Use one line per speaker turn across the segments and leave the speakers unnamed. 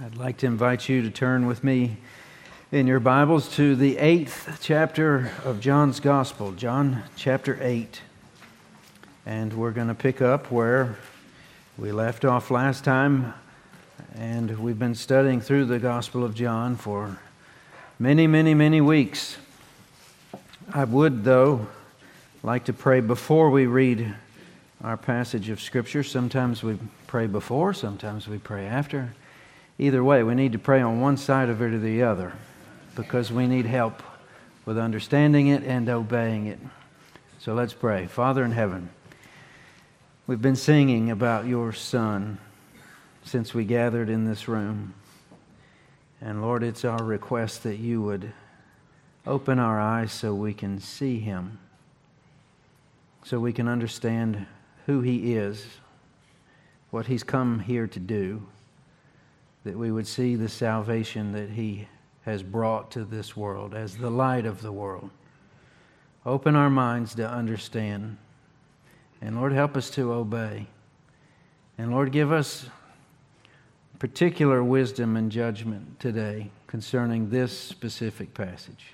I'd like to invite you to turn with me in your Bibles to the eighth chapter of John's Gospel, John chapter 8. And we're going to pick up where we left off last time. And we've been studying through the Gospel of John for many, many, many weeks. I would, though, like to pray before we read our passage of Scripture. Sometimes we pray before, sometimes we pray after. Either way, we need to pray on one side of it or the other because we need help with understanding it and obeying it. So let's pray. Father in heaven, we've been singing about your Son since we gathered in this room. And Lord, it's our request that you would open our eyes so we can see him, so we can understand who He is, what He's come here to do, that we would see the salvation that He has brought to this world as the light of the world. Open our minds to understand. And Lord, help us to obey. And Lord, give us particular wisdom and judgment today concerning this specific passage,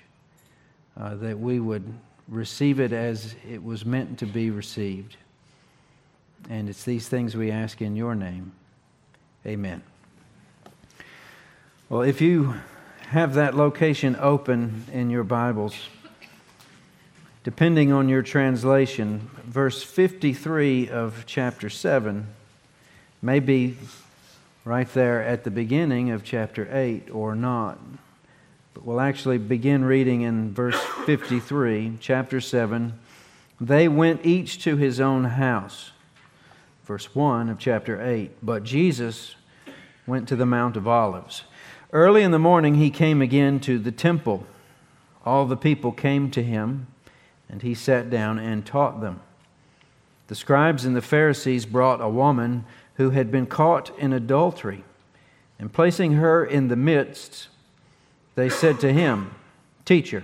uh, that we would receive it as it was meant to be received. And it's these things we ask in your name. Amen. Well, if you have that location open in your Bibles, depending on your translation, verse 53 of chapter 7 may be right there at the beginning of chapter 8 or not. But we'll actually begin reading in verse 53, chapter 7. They went each to his own house verse 1 of chapter 8. But Jesus went to the Mount of Olives. Early in the morning, he came again to the temple. All the people came to him, and he sat down and taught them. The scribes and the Pharisees brought a woman who had been caught in adultery, and placing her in the midst, they said to him, Teacher,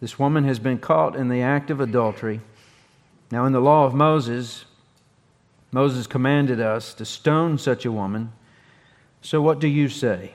this woman has been caught in the act of adultery. Now, in the law of Moses, Moses commanded us to stone such a woman. So what do you say?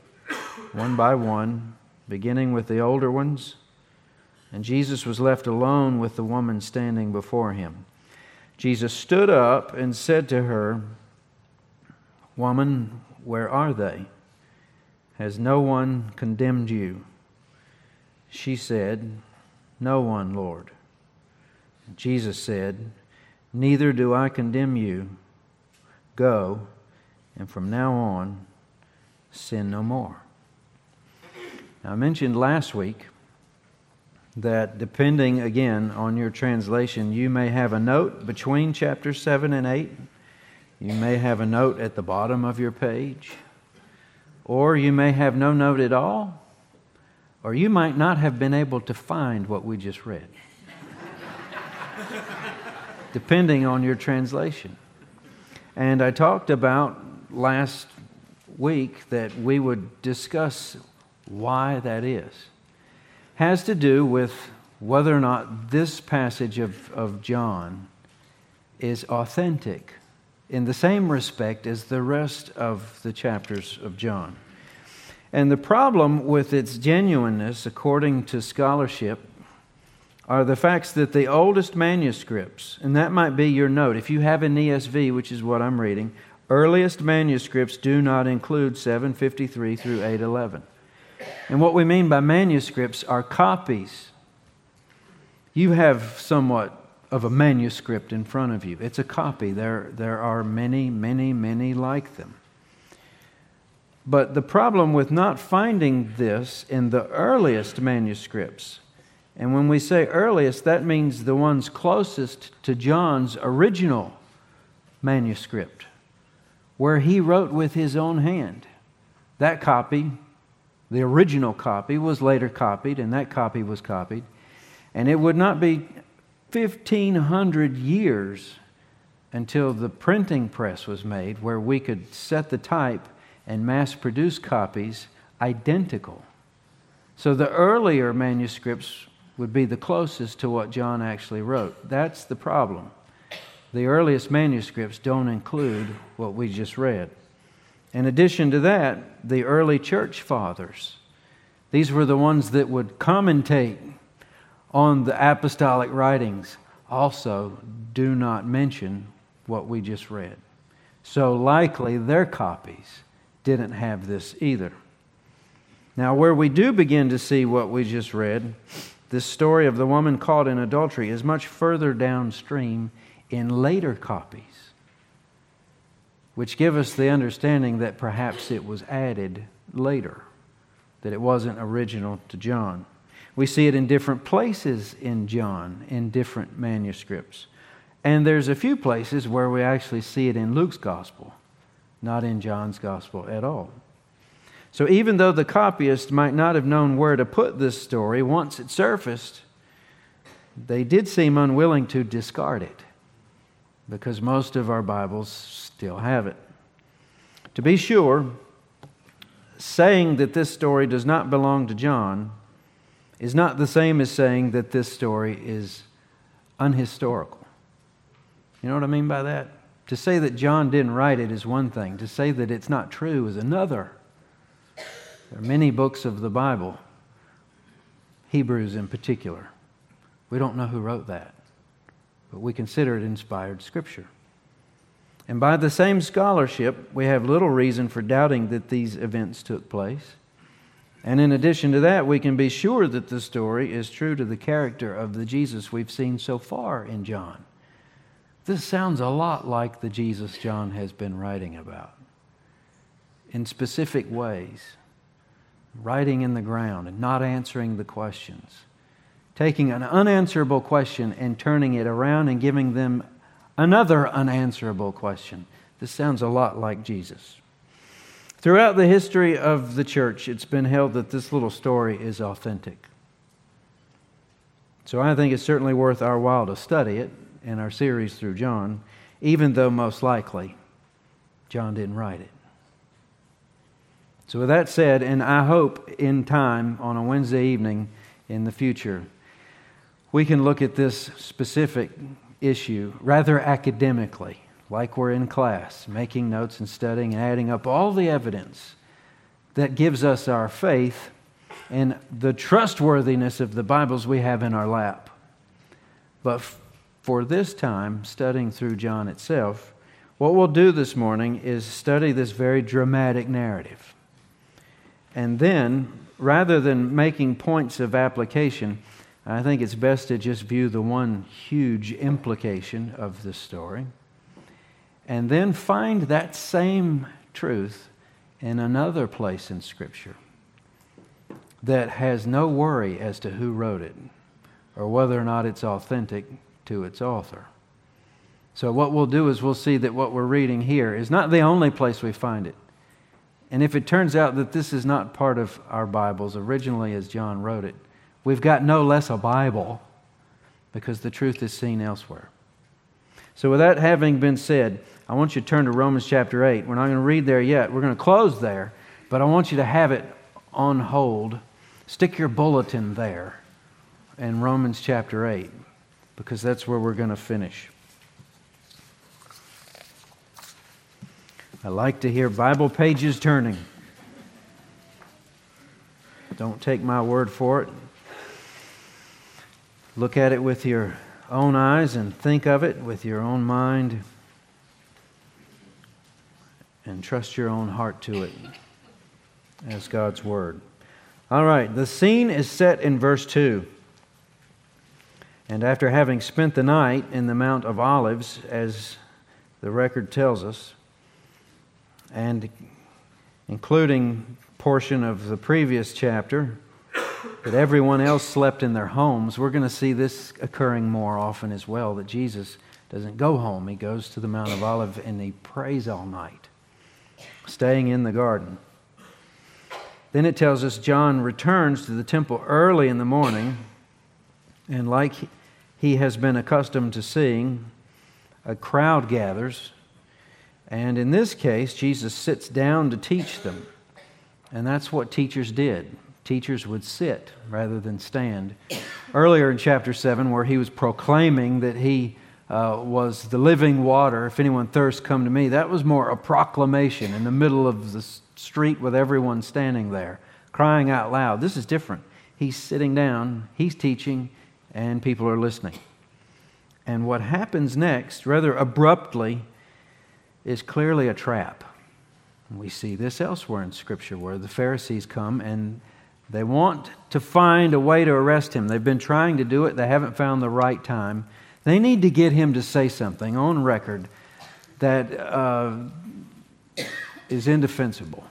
one by one, beginning with the older ones. And Jesus was left alone with the woman standing before him. Jesus stood up and said to her, Woman, where are they? Has no one condemned you? She said, No one, Lord. Jesus said, Neither do I condemn you. Go, and from now on, sin no more. Now, I mentioned last week that depending again on your translation, you may have a note between chapters 7 and 8. You may have a note at the bottom of your page. Or you may have no note at all. Or you might not have been able to find what we just read depending on your translation. And I talked about last week that we would discuss why that is. Has to do with whether or not this passage of, of John is authentic in the same respect as the rest of the chapters of John. And the problem with its genuineness, according to scholarship, are the facts that the oldest manuscripts, and that might be your note, if you have an ESV, which is what I'm reading, earliest manuscripts do not include 753 through 811. And what we mean by manuscripts are copies. You have somewhat of a manuscript in front of you. It's a copy. There, there are many, many, many like them. But the problem with not finding this in the earliest manuscripts and when we say earliest, that means the ones closest to John's original manuscript, where he wrote with his own hand. That copy, the original copy, was later copied, and that copy was copied. And it would not be 1,500 years until the printing press was made where we could set the type and mass produce copies identical. So the earlier manuscripts would be the closest to what John actually wrote. That's the problem. The earliest manuscripts don't include what we just read. In addition to that, the early church fathers, these were the ones that would commentate on the apostolic writings, also do not mention what we just read. So likely their copies didn't have this either. Now, where we do begin to see what we just read, this story of the woman caught in adultery is much further downstream in later copies, which give us the understanding that perhaps it was added later, that it wasn't original to John. We see it in different places in John, in different manuscripts. And there's a few places where we actually see it in Luke's gospel, not in John's gospel at all. So even though the copyist might not have known where to put this story once it surfaced, they did seem unwilling to discard it because most of our Bibles still have it. To be sure, saying that this story does not belong to John is not the same as saying that this story is unhistorical. You know what I mean by that? To say that John didn't write it is one thing, to say that it's not true is another. There are many books of the Bible, Hebrews in particular. We don't know who wrote that, but we consider it inspired scripture. And by the same scholarship, we have little reason for doubting that these events took place. And in addition to that, we can be sure that the story is true to the character of the Jesus we've seen so far in John. This sounds a lot like the Jesus John has been writing about in specific ways, writing in the ground and not answering the questions, taking an unanswerable question and turning it around and giving them another unanswerable question. This sounds a lot like Jesus. Throughout the history of the church, it's been held that this little story is authentic. So I think it's certainly worth our while to study it in our series through John, even though most likely John didn't write it. So, with that said, and I hope in time on a Wednesday evening in the future, we can look at this specific issue rather academically, like we're in class, making notes and studying and adding up all the evidence that gives us our faith and the trustworthiness of the Bibles we have in our lap. But for this time, studying through John itself, what we'll do this morning is study this very dramatic narrative. And then, rather than making points of application, I think it's best to just view the one huge implication of the story and then find that same truth in another place in Scripture that has no worry as to who wrote it or whether or not it's authentic to its author. So, what we'll do is we'll see that what we're reading here is not the only place we find it. And if it turns out that this is not part of our Bibles originally as John wrote it, we've got no less a Bible because the truth is seen elsewhere. So, with that having been said, I want you to turn to Romans chapter 8. We're not going to read there yet. We're going to close there, but I want you to have it on hold. Stick your bulletin there in Romans chapter 8 because that's where we're going to finish. I like to hear Bible pages turning. Don't take my word for it. Look at it with your own eyes and think of it with your own mind and trust your own heart to it as God's Word. All right, the scene is set in verse 2. And after having spent the night in the Mount of Olives, as the record tells us, and including portion of the previous chapter, that everyone else slept in their homes, we're going to see this occurring more often as well, that Jesus doesn't go home. He goes to the Mount of Olives and he prays all night, staying in the garden. Then it tells us John returns to the temple early in the morning, and like he has been accustomed to seeing, a crowd gathers. And in this case, Jesus sits down to teach them. And that's what teachers did. Teachers would sit rather than stand. Earlier in chapter 7, where he was proclaiming that he uh, was the living water, if anyone thirsts, come to me, that was more a proclamation in the middle of the street with everyone standing there, crying out loud. This is different. He's sitting down, he's teaching, and people are listening. And what happens next, rather abruptly, is clearly a trap. We see this elsewhere in Scripture where the Pharisees come and they want to find a way to arrest him. They've been trying to do it, they haven't found the right time. They need to get him to say something on record that uh, is indefensible.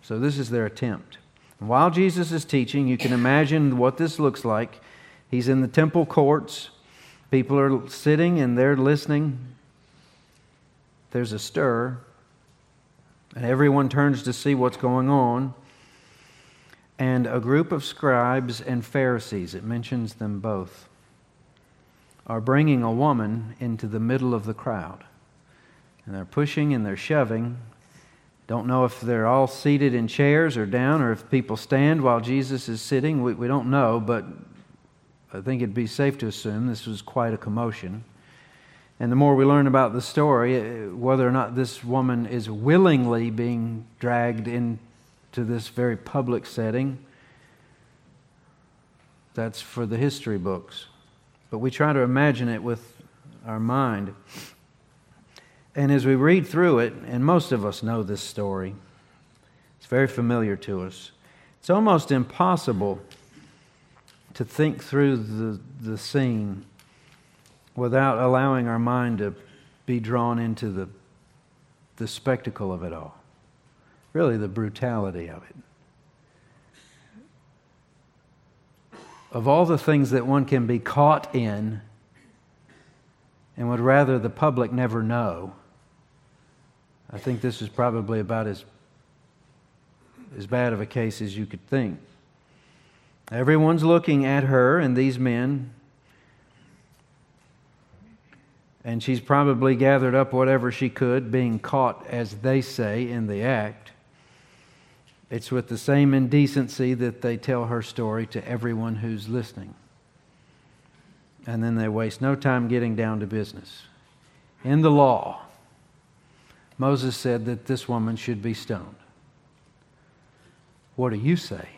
So, this is their attempt. While Jesus is teaching, you can imagine what this looks like. He's in the temple courts, people are sitting and they're listening. There's a stir, and everyone turns to see what's going on. And a group of scribes and Pharisees, it mentions them both, are bringing a woman into the middle of the crowd. And they're pushing and they're shoving. Don't know if they're all seated in chairs or down or if people stand while Jesus is sitting. We, we don't know, but I think it'd be safe to assume this was quite a commotion. And the more we learn about the story, uh, whether or not this woman is willingly being dragged into this very public setting, that's for the history books but we try to imagine it with our mind. And as we read through it, and most of us know this story, it's very familiar to us. It's almost impossible to think through the, the scene without allowing our mind to be drawn into the, the spectacle of it all, really, the brutality of it. of all the things that one can be caught in and would rather the public never know, I think this is probably about as, as bad of a case as you could think. Everyone's looking at her and these men, and she's probably gathered up whatever she could, being caught, as they say, in the act. It's with the same indecency that they tell her story to everyone who's listening. And then they waste no time getting down to business. In the law, Moses said that this woman should be stoned. What do you say?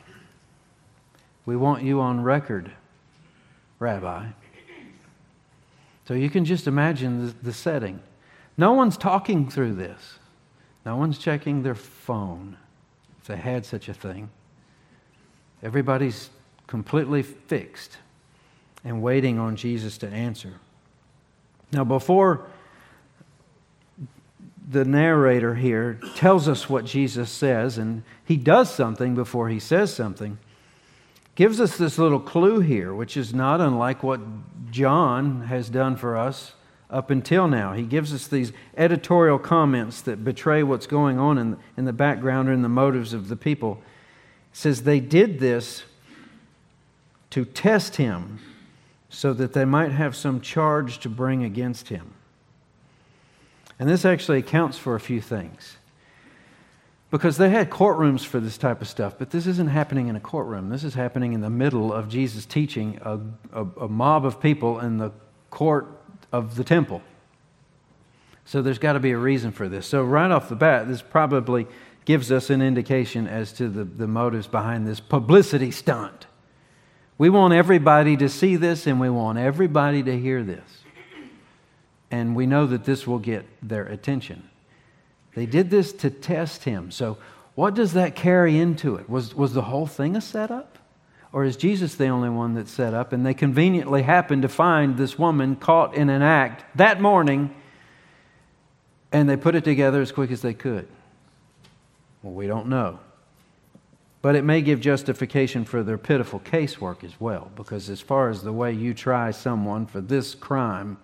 We want you on record, Rabbi. So you can just imagine the, setting. No one's talking through this, no one's checking their phone they had such a thing. Everybody's completely fixed and waiting on Jesus to answer. Now, before the narrator here tells us what Jesus says, and he does something before he says something, gives us this little clue here, which is not unlike what John has done for us up until now. He gives us these editorial comments that betray what's going on in, in the background or in the motives of the people. Says they did this to test him so that they might have some charge to bring against him. And this actually accounts for a few things. Because they had courtrooms for this type of stuff, but this isn't happening in a courtroom. This is happening in the middle of Jesus teaching a, a, a mob of people in the court of the temple. So there's got to be a reason for this. So, right off the bat, this probably gives us an indication as to the, the motives behind this publicity stunt. We want everybody to see this and we want everybody to hear this. And we know that this will get their attention. They did this to test him. So, what does that carry into it? Was, was the whole thing a setup? Or is Jesus the only one that's set up? And they conveniently happened to find this woman caught in an act that morning, and they put it together as quick as they could. Well, we don't know. But it may give justification for their pitiful casework as well, because as far as the way you try someone for this crime,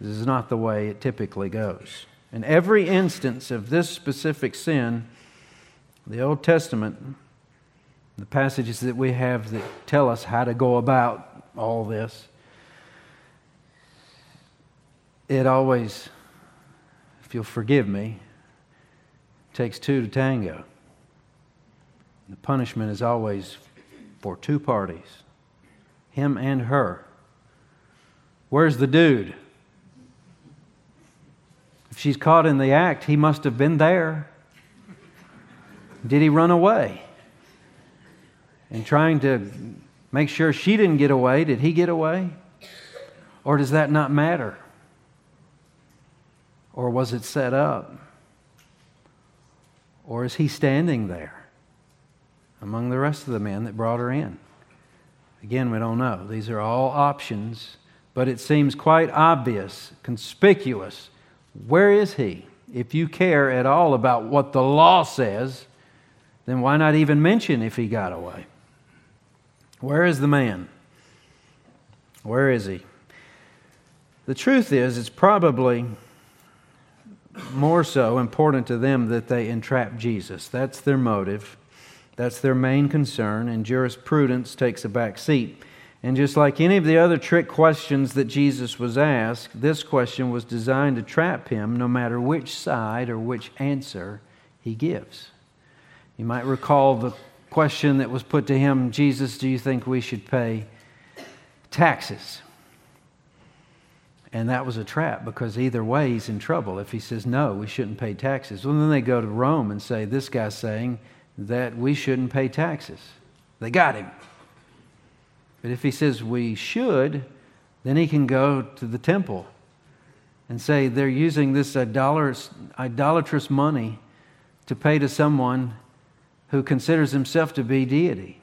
this is not the way it typically goes. In every instance of this specific sin, The Old Testament, the passages that we have that tell us how to go about all this, it always, if you'll forgive me, takes two to tango. The punishment is always for two parties him and her. Where's the dude? If she's caught in the act, he must have been there. Did he run away? And trying to make sure she didn't get away, did he get away? Or does that not matter? Or was it set up? Or is he standing there among the rest of the men that brought her in? Again, we don't know. These are all options, but it seems quite obvious, conspicuous. Where is he? If you care at all about what the law says, then why not even mention if he got away? Where is the man? Where is he? The truth is, it's probably more so important to them that they entrap Jesus. That's their motive. That's their main concern, and jurisprudence takes a back seat. And just like any of the other trick questions that Jesus was asked, this question was designed to trap him no matter which side or which answer he gives. You might recall the question that was put to him Jesus, do you think we should pay taxes? And that was a trap because either way he's in trouble. If he says, no, we shouldn't pay taxes, well, then they go to Rome and say, this guy's saying that we shouldn't pay taxes. They got him. But if he says we should, then he can go to the temple and say they're using this idolatrous, money to pay to someone who considers himself to be deity.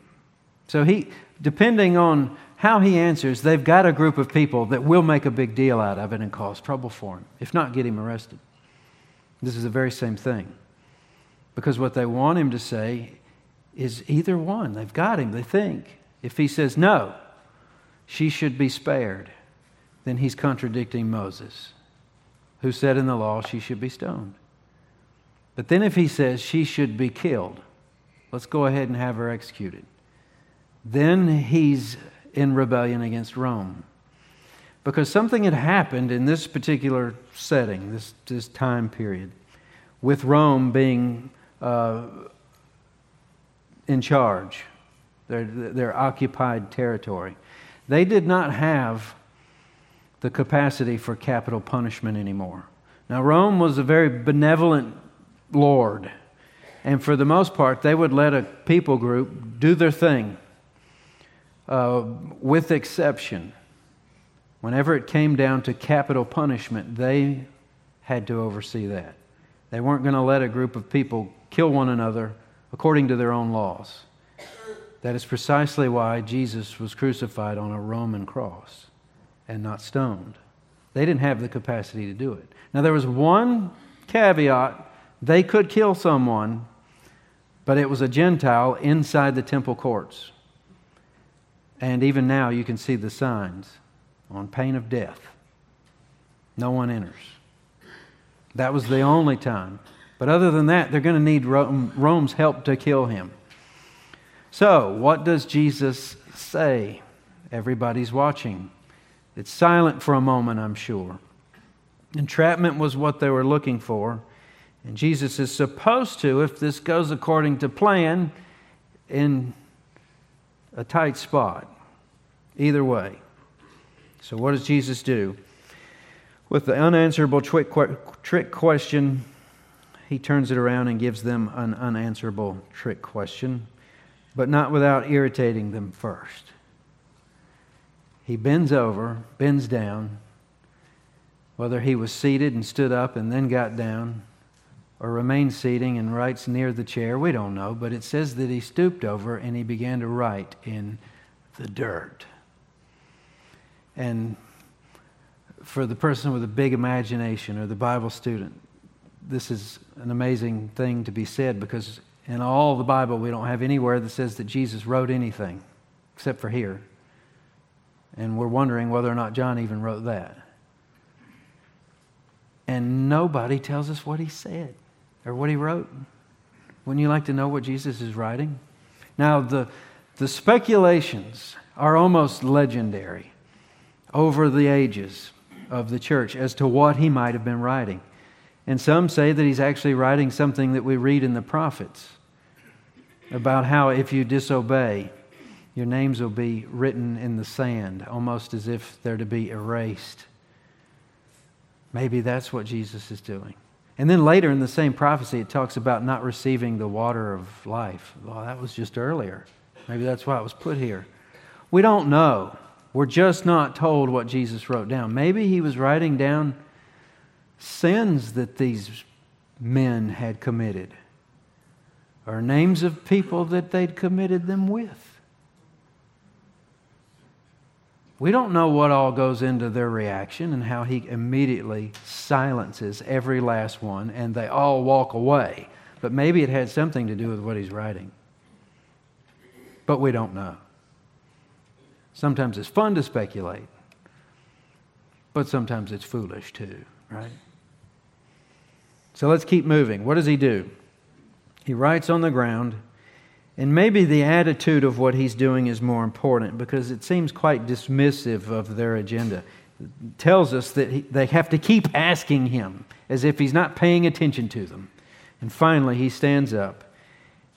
So he, depending on how he answers, they've got a group of people that will make a big deal out of it and cause trouble for him, if not get him arrested. This is the very same thing. Because what they want him to say is either one. They've got him, they think. If he says no, she should be spared, then he's contradicting Moses, who said in the law she should be stoned. But then if he says she should be killed, let's go ahead and have her executed, then he's in rebellion against Rome. Because something had happened in this particular setting, this, this time period, with Rome being uh, in charge, their, their occupied territory. They did not have the capacity for capital punishment anymore. Now, Rome was a very benevolent lord, and for the most part, they would let a people group do their thing uh, with exception. Whenever it came down to capital punishment, they had to oversee that. They weren't going to let a group of people kill one another according to their own laws. That is precisely why Jesus was crucified on a Roman cross and not stoned. They didn't have the capacity to do it. Now, there was one caveat they could kill someone, but it was a Gentile inside the temple courts. And even now, you can see the signs on pain of death. No one enters. That was the only time. But other than that, they're going to need Rome, Rome's help to kill him. So, what does Jesus say? Everybody's watching. It's silent for a moment, I'm sure. Entrapment was what they were looking for. And Jesus is supposed to, if this goes according to plan, in a tight spot. Either way. So, what does Jesus do? With the unanswerable trick question, he turns it around and gives them an unanswerable trick question, but not without irritating them first. He bends over, bends down, whether he was seated and stood up and then got down, or remained seating and writes near the chair. We don't know, but it says that he stooped over and he began to write in the dirt. And for the person with a big imagination or the Bible student, this is an amazing thing to be said because in all the Bible, we don't have anywhere that says that Jesus wrote anything except for here. And we're wondering whether or not John even wrote that. And nobody tells us what he said or what he wrote. Wouldn't you like to know what Jesus is writing? Now, the, the speculations are almost legendary over the ages of the church as to what he might have been writing. And some say that he's actually writing something that we read in the prophets about how if you disobey, your names will be written in the sand, almost as if they're to be erased. Maybe that's what Jesus is doing. And then later in the same prophecy, it talks about not receiving the water of life. Well, that was just earlier. Maybe that's why it was put here. We don't know. We're just not told what Jesus wrote down. Maybe he was writing down sins that these men had committed or names of people that they'd committed them with. We don't know what all goes into their reaction and how he immediately silences every last one and they all walk away. But maybe it had something to do with what he's writing. But we don't know. Sometimes it's fun to speculate, but sometimes it's foolish too, right? So let's keep moving. What does he do? He writes on the ground and maybe the attitude of what he's doing is more important because it seems quite dismissive of their agenda. It tells us that he, they have to keep asking him as if he's not paying attention to them. And finally, he stands up,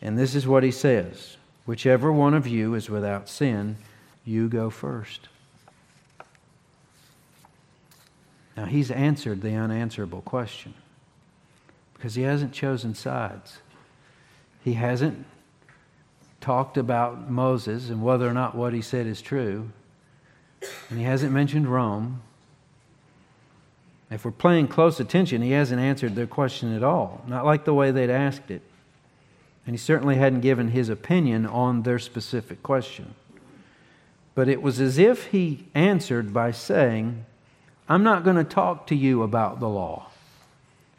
and this is what he says Whichever one of you is without sin, you go first. Now, he's answered the unanswerable question because he hasn't chosen sides. He hasn't talked about Moses and whether or not what he said is true, and he hasn't mentioned Rome. If we're paying close attention, he hasn't answered their question at all, not like the way they'd asked it. And he certainly hadn't given his opinion on their specific question. But it was as if he answered by saying, I'm not going to talk to you about the law.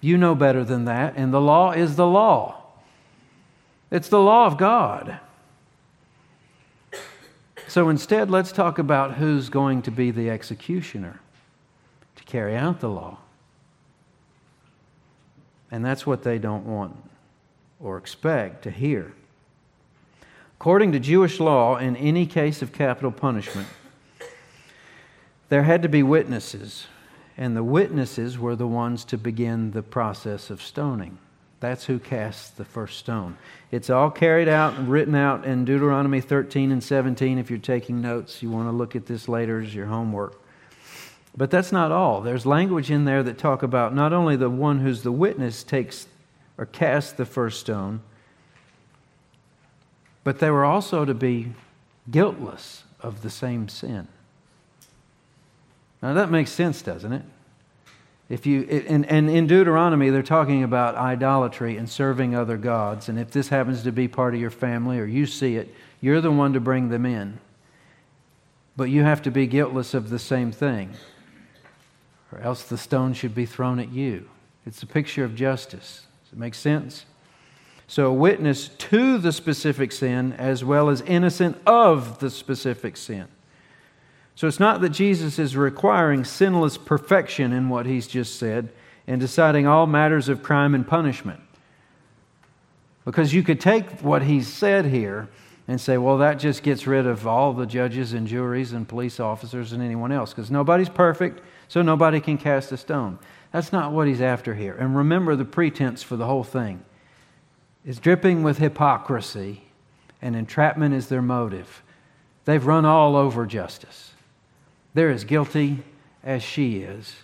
You know better than that, and the law is the law. It's the law of God. So instead, let's talk about who's going to be the executioner to carry out the law. And that's what they don't want or expect to hear. According to Jewish law, in any case of capital punishment, there had to be witnesses, and the witnesses were the ones to begin the process of stoning. That's who casts the first stone. It's all carried out and written out in Deuteronomy 13 and 17. If you're taking notes, you want to look at this later as your homework. But that's not all. There's language in there that talk about not only the one who's the witness takes or casts the first stone, but they were also to be guiltless of the same sin. Now that makes sense, doesn't it? If you, and, and in Deuteronomy, they're talking about idolatry and serving other gods. And if this happens to be part of your family or you see it, you're the one to bring them in. But you have to be guiltless of the same thing, or else the stone should be thrown at you. It's a picture of justice. Does it make sense? So, a witness to the specific sin as well as innocent of the specific sin. So it's not that Jesus is requiring sinless perfection in what he's just said and deciding all matters of crime and punishment. Because you could take what he's said here and say, well, that just gets rid of all the judges and juries and police officers and anyone else, because nobody's perfect, so nobody can cast a stone. That's not what he's after here. And remember the pretense for the whole thing is dripping with hypocrisy, and entrapment is their motive. They've run all over justice. They're as guilty as she is,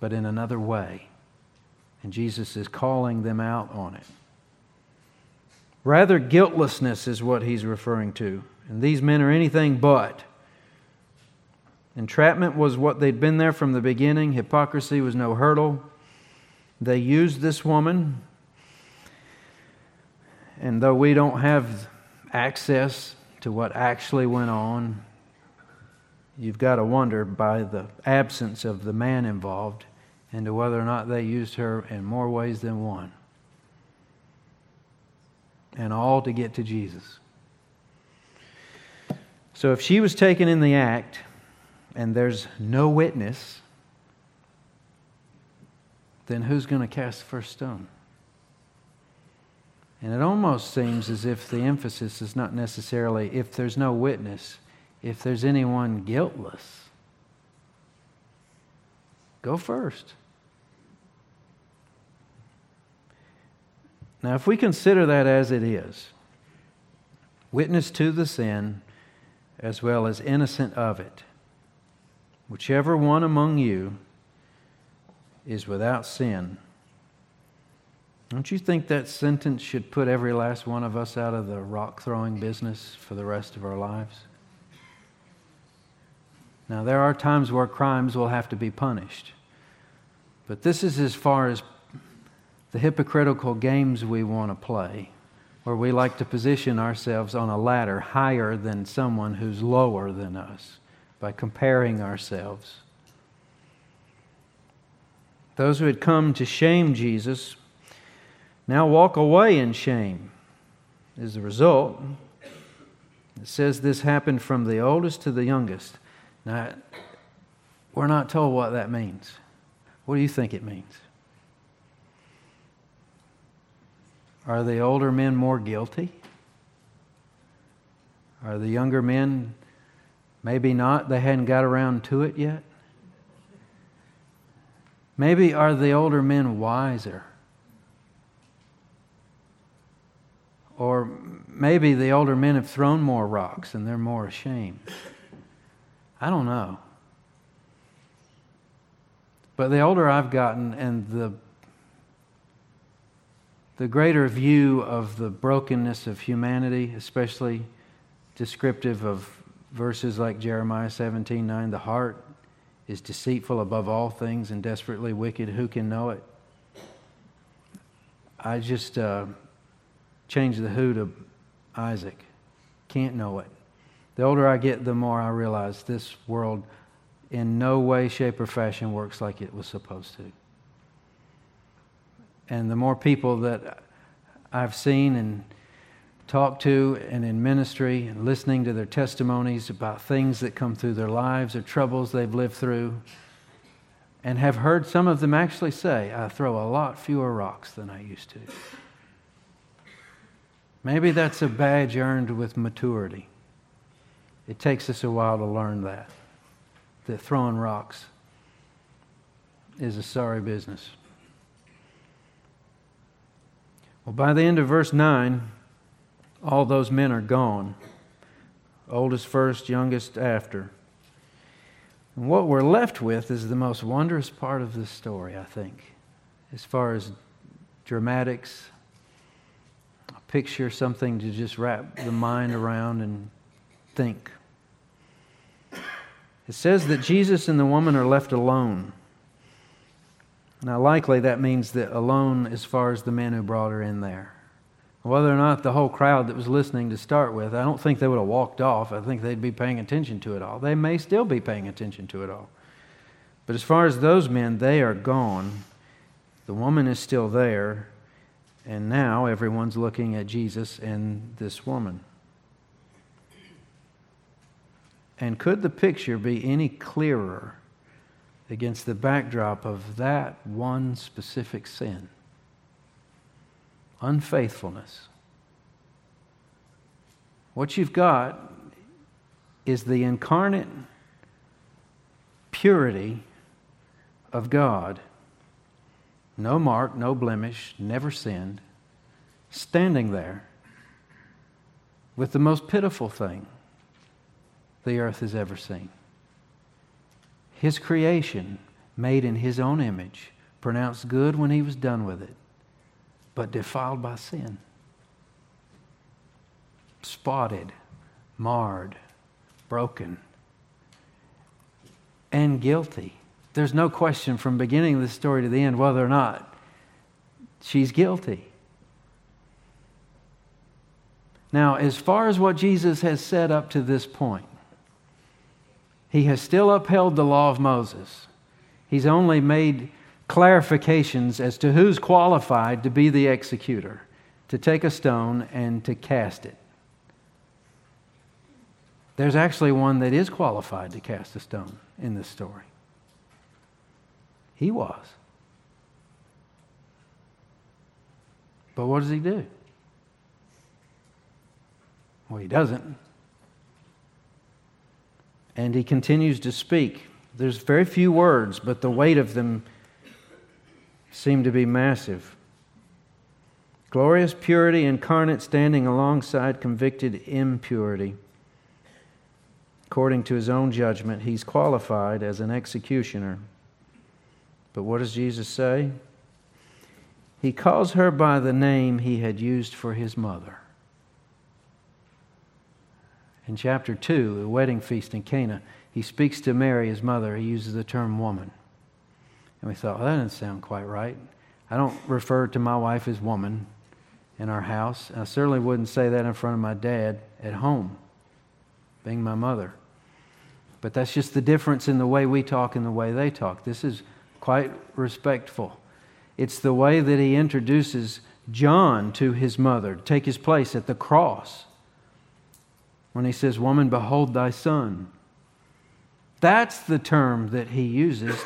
but in another way. And Jesus is calling them out on it. Rather, guiltlessness is what he's referring to. And these men are anything but. Entrapment was what they'd been there from the beginning, hypocrisy was no hurdle. They used this woman, and though we don't have access to what actually went on, you've got to wonder by the absence of the man involved into whether or not they used her in more ways than one. And all to get to Jesus. So if she was taken in the act and there's no witness, then who's going to cast the first stone? And it almost seems as if the emphasis is not necessarily if there's no witness, if there's anyone guiltless. Go first. Now, if we consider that as it is, witness to the sin as well as innocent of it, whichever one among you is without sin. Don't you think that sentence should put every last one of us out of the rock throwing business for the rest of our lives? Now, there are times where crimes will have to be punished. But this is as far as the hypocritical games we want to play, where we like to position ourselves on a ladder higher than someone who's lower than us by comparing ourselves. Those who had come to shame Jesus now walk away in shame. As a result, it says this happened from the oldest to the youngest. Now, we're not told what that means. What do you think it means? Are the older men more guilty? Are the younger men maybe not? They hadn't got around to it yet? Maybe are the older men wiser? Or maybe the older men have thrown more rocks and they're more ashamed. I don't know. But the older I've gotten and the the greater view of the brokenness of humanity, especially descriptive of verses like Jeremiah 17 9, the heart is deceitful above all things and desperately wicked. Who can know it? I just uh, changed the who to Isaac. Can't know it. The older I get, the more I realize this world in no way, shape, or fashion works like it was supposed to. And the more people that I've seen and talked to and in ministry and listening to their testimonies about things that come through their lives or troubles they've lived through, and have heard some of them actually say, I throw a lot fewer rocks than I used to. Maybe that's a badge earned with maturity. It takes us a while to learn that that throwing rocks is a sorry business. Well, by the end of verse 9, all those men are gone. Oldest first, youngest after. And what we're left with is the most wondrous part of the story, I think, as far as dramatics, a picture, something to just wrap the mind around and think. It says that Jesus and the woman are left alone. Now, likely that means that alone as far as the men who brought her in there. Whether or not the whole crowd that was listening to start with, I don't think they would have walked off. I think they'd be paying attention to it all. They may still be paying attention to it all. But as far as those men, they are gone. The woman is still there. And now everyone's looking at Jesus and this woman. And could the picture be any clearer against the backdrop of that one specific sin? Unfaithfulness. What you've got is the incarnate purity of God. No mark, no blemish, never sinned, standing there with the most pitiful thing the earth has ever seen. His creation, made in His own image, pronounced good when He was done with it, but defiled by sin. Spotted, marred, broken, and guilty. There's no question from beginning of the story to the end whether or not she's guilty. Now, as far as what Jesus has said up to this point, he has still upheld the law of Moses. He's only made clarifications as to who's qualified to be the executor, to take a stone and to cast it. There's actually one that is qualified to cast a stone in this story. He was. But what does he do? Well, he doesn't. And he continues to speak. There's very few words, but the weight of them seem to be massive. Glorious purity incarnate standing alongside convicted impurity. According to his own judgment, he's qualified as an executioner. But what does Jesus say? He calls her by the name he had used for his mother. In chapter 2, the wedding feast in Cana, he speaks to Mary, his mother. He uses the term woman. And we thought, well, that doesn't sound quite right. I don't refer to my wife as woman in our house. I certainly wouldn't say that in front of my dad at home, being my mother. But that's just the difference in the way we talk and the way they talk. This is quite respectful. It's the way that he introduces John to his mother to take his place at the cross when he says, Woman, behold thy son. That's the term that he uses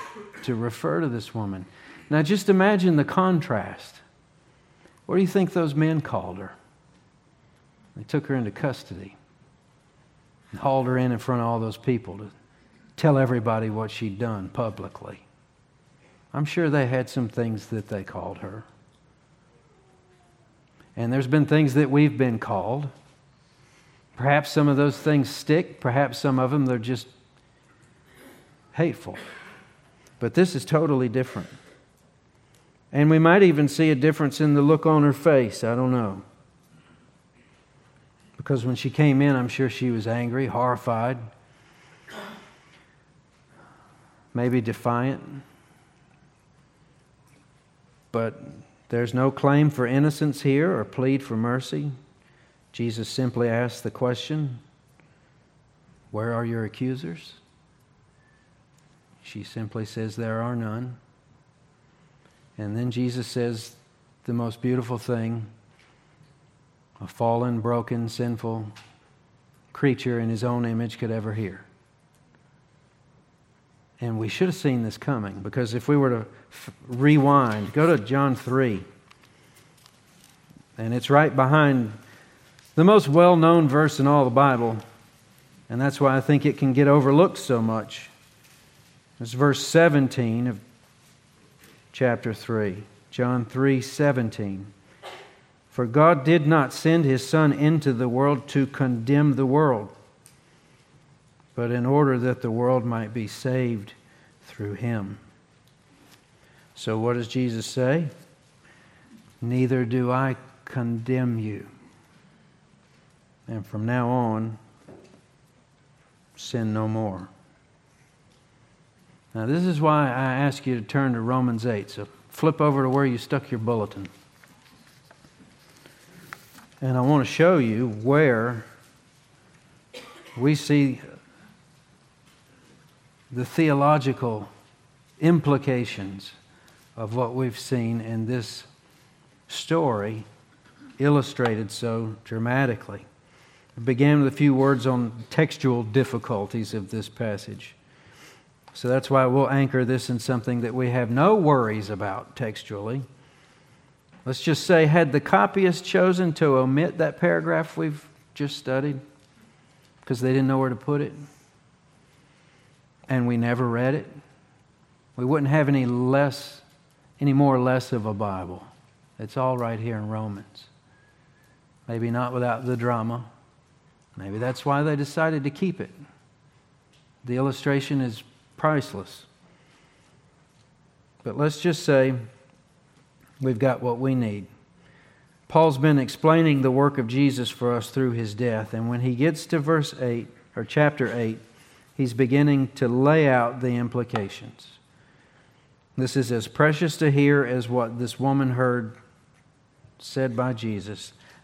to refer to this woman. Now just imagine the contrast. What do you think those men called her? They took her into custody and hauled her in in front of all those people to tell everybody what she'd done publicly. I'm sure they had some things that they called her. And there's been things that we've been called. Perhaps some of those things stick, perhaps some of them they're just hateful. But this is totally different. And we might even see a difference in the look on her face. I don't know. Because when she came in, I'm sure she was angry, horrified, maybe defiant. But there's no claim for innocence here or plead for mercy. Jesus simply asks the question Where are your accusers? She simply says, There are none. And then Jesus says the most beautiful thing a fallen, broken, sinful creature in his own image could ever hear. And we should have seen this coming because if we were to f- rewind, go to John 3. And it's right behind the most well known verse in all the Bible. And that's why I think it can get overlooked so much. It's verse 17 of chapter 3. John 3 17. For God did not send his Son into the world to condemn the world but in order that the world might be saved through him. So, what does Jesus say? Neither do I condemn you. And from now on, sin no more. Now, this is why I ask you to turn to Romans 8. So, flip over to where you stuck your bulletin. And I want to show you where we see the theological implications of what we've seen in this story illustrated so dramatically. I began with a few words on textual difficulties of this passage. So that's why we'll anchor this in something that we have no worries about textually. Let's just say, had the copyist chosen to omit that paragraph we've just studied because they didn't know where to put it? and we never read it, we wouldn't have any less, any more or less of a Bible. It's all right here in Romans. Maybe not without the drama. Maybe that's why they decided to keep it. The illustration is priceless. But let's just say we've got what we need. Paul's been explaining the work of Jesus for us through his death, and when he gets to verse 8, or chapter 8, he's beginning to lay out the implications. This is as precious to hear as what this woman heard said by Jesus.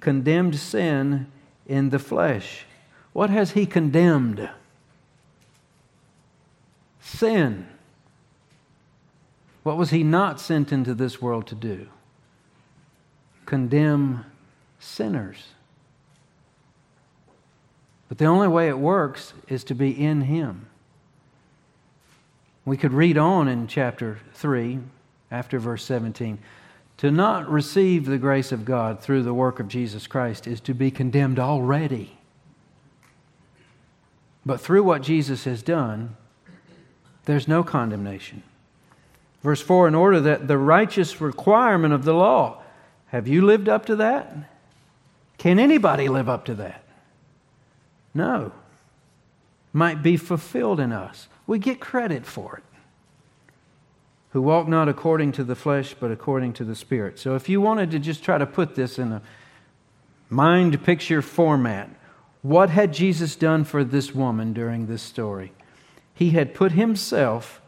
condemned sin in the flesh. What has he condemned? Sin. What was he not sent into this world to do? Condemn sinners. But the only way it works is to be in him. We could read on in chapter 3, after verse 17. To not receive the grace of God through the work of Jesus Christ is to be condemned already. But through what Jesus has done, there's no condemnation. Verse 4 In order that the righteous requirement of the law, have you lived up to that? Can anybody live up to that? No. Might be fulfilled in us. We get credit for it. Who walk not according to the flesh, but according to the Spirit. So if you wanted to just try to put this in a mind picture format, what had Jesus done for this woman during this story? He had put himself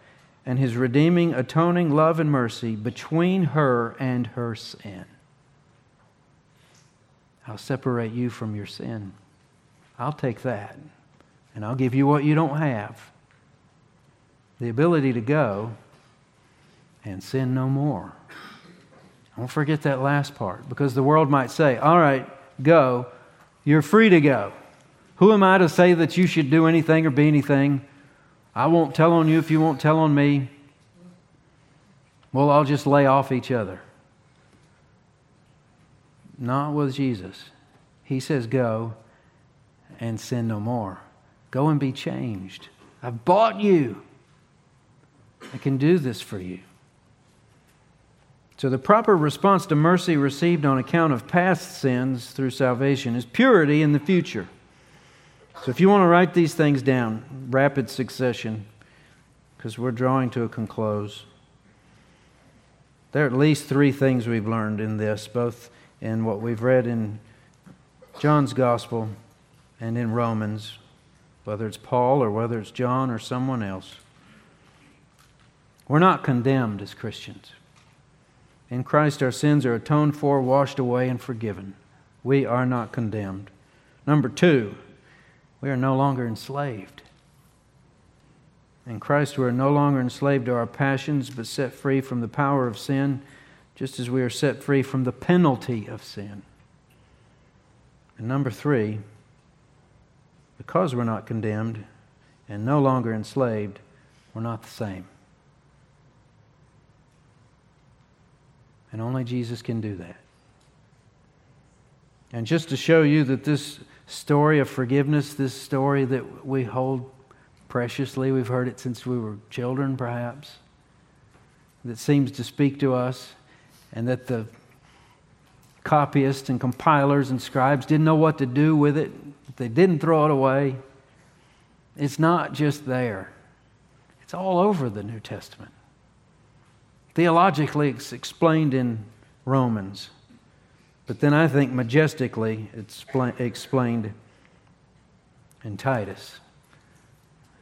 and his redeeming, atoning love and mercy between her and her sin. I'll separate you from your sin. I'll take that, and I'll give you what you don't have the ability to go and sin no more. Don't forget that last part because the world might say, All right, go. You're free to go. Who am I to say that you should do anything or be anything? I won't tell on you if you won't tell on me. Well, I'll just lay off each other. Not with Jesus. He says, Go and sin no more. Go and be changed. I've bought you. I can do this for you. So, the proper response to mercy received on account of past sins through salvation is purity in the future. So, if you want to write these things down, rapid succession, because we're drawing to a close, there are at least three things we've learned in this, both in what we've read in John's Gospel and in Romans, whether it's Paul or whether it's John or someone else. We're not condemned as Christians. In Christ, our sins are atoned for, washed away, and forgiven. We are not condemned. Number two, we are no longer enslaved. In Christ, we are no longer enslaved to our passions, but set free from the power of sin, just as we are set free from the penalty of sin. And number three, because we're not condemned and no longer enslaved, we're not the same. And only Jesus can do that. And just to show you that this story of forgiveness, this story that we hold preciously, we've heard it since we were children, perhaps, that seems to speak to us, and that the copyists and compilers and scribes didn't know what to do with it. They didn't throw it away. It's not just there, it's all over the New Testament. Theologically, it's explained in Romans. But then I think majestically it's explained in Titus.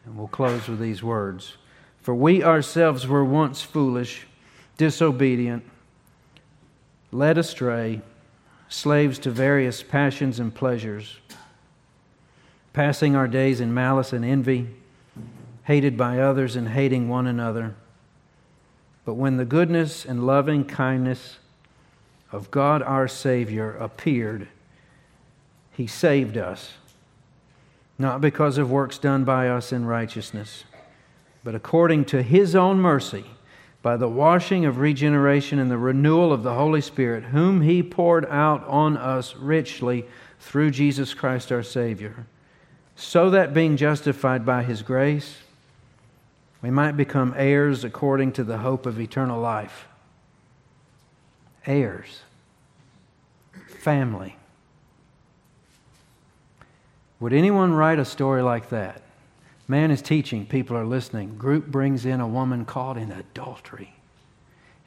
And we'll close with these words For we ourselves were once foolish, disobedient, led astray, slaves to various passions and pleasures, passing our days in malice and envy, hated by others and hating one another. But when the goodness and loving kindness of God our Savior appeared, He saved us, not because of works done by us in righteousness, but according to His own mercy, by the washing of regeneration and the renewal of the Holy Spirit, whom He poured out on us richly through Jesus Christ our Savior, so that being justified by His grace, we might become heirs according to the hope of eternal life heirs, family. Would anyone write a story like that? Man is teaching, people are listening. Group brings in a woman caught in adultery.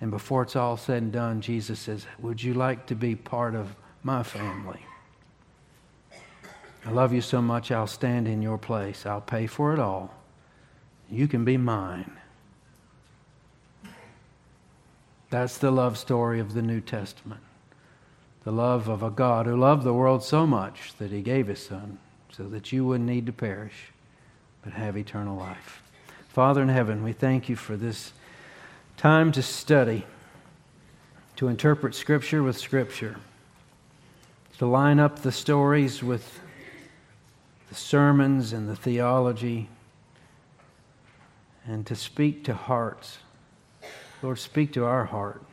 And before it's all said and done, Jesus says, Would you like to be part of my family? I love you so much, I'll stand in your place. I'll pay for it all. You can be mine. That's the love story of the New Testament. the love of a God who loved the world so much that he gave his Son so that you wouldn't need to perish but have eternal life. Father in heaven, we thank you for this time to study, to interpret Scripture with Scripture, to line up the stories with the sermons and the theology, and to speak to hearts. Lord, speak to our heart,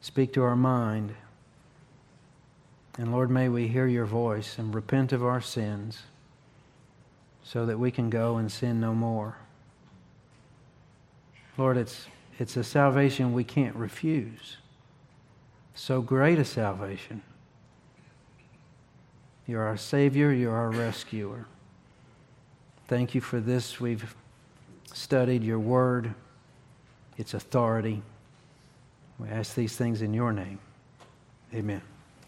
speak to our mind. And Lord, may we hear your voice and repent of our sins so that we can go and sin no more. Lord, it's, it's a salvation we can't refuse. So great a salvation. You're our Savior, you're our rescuer. Thank you for this. We've studied your word, its authority. We ask these things in your name. Amen.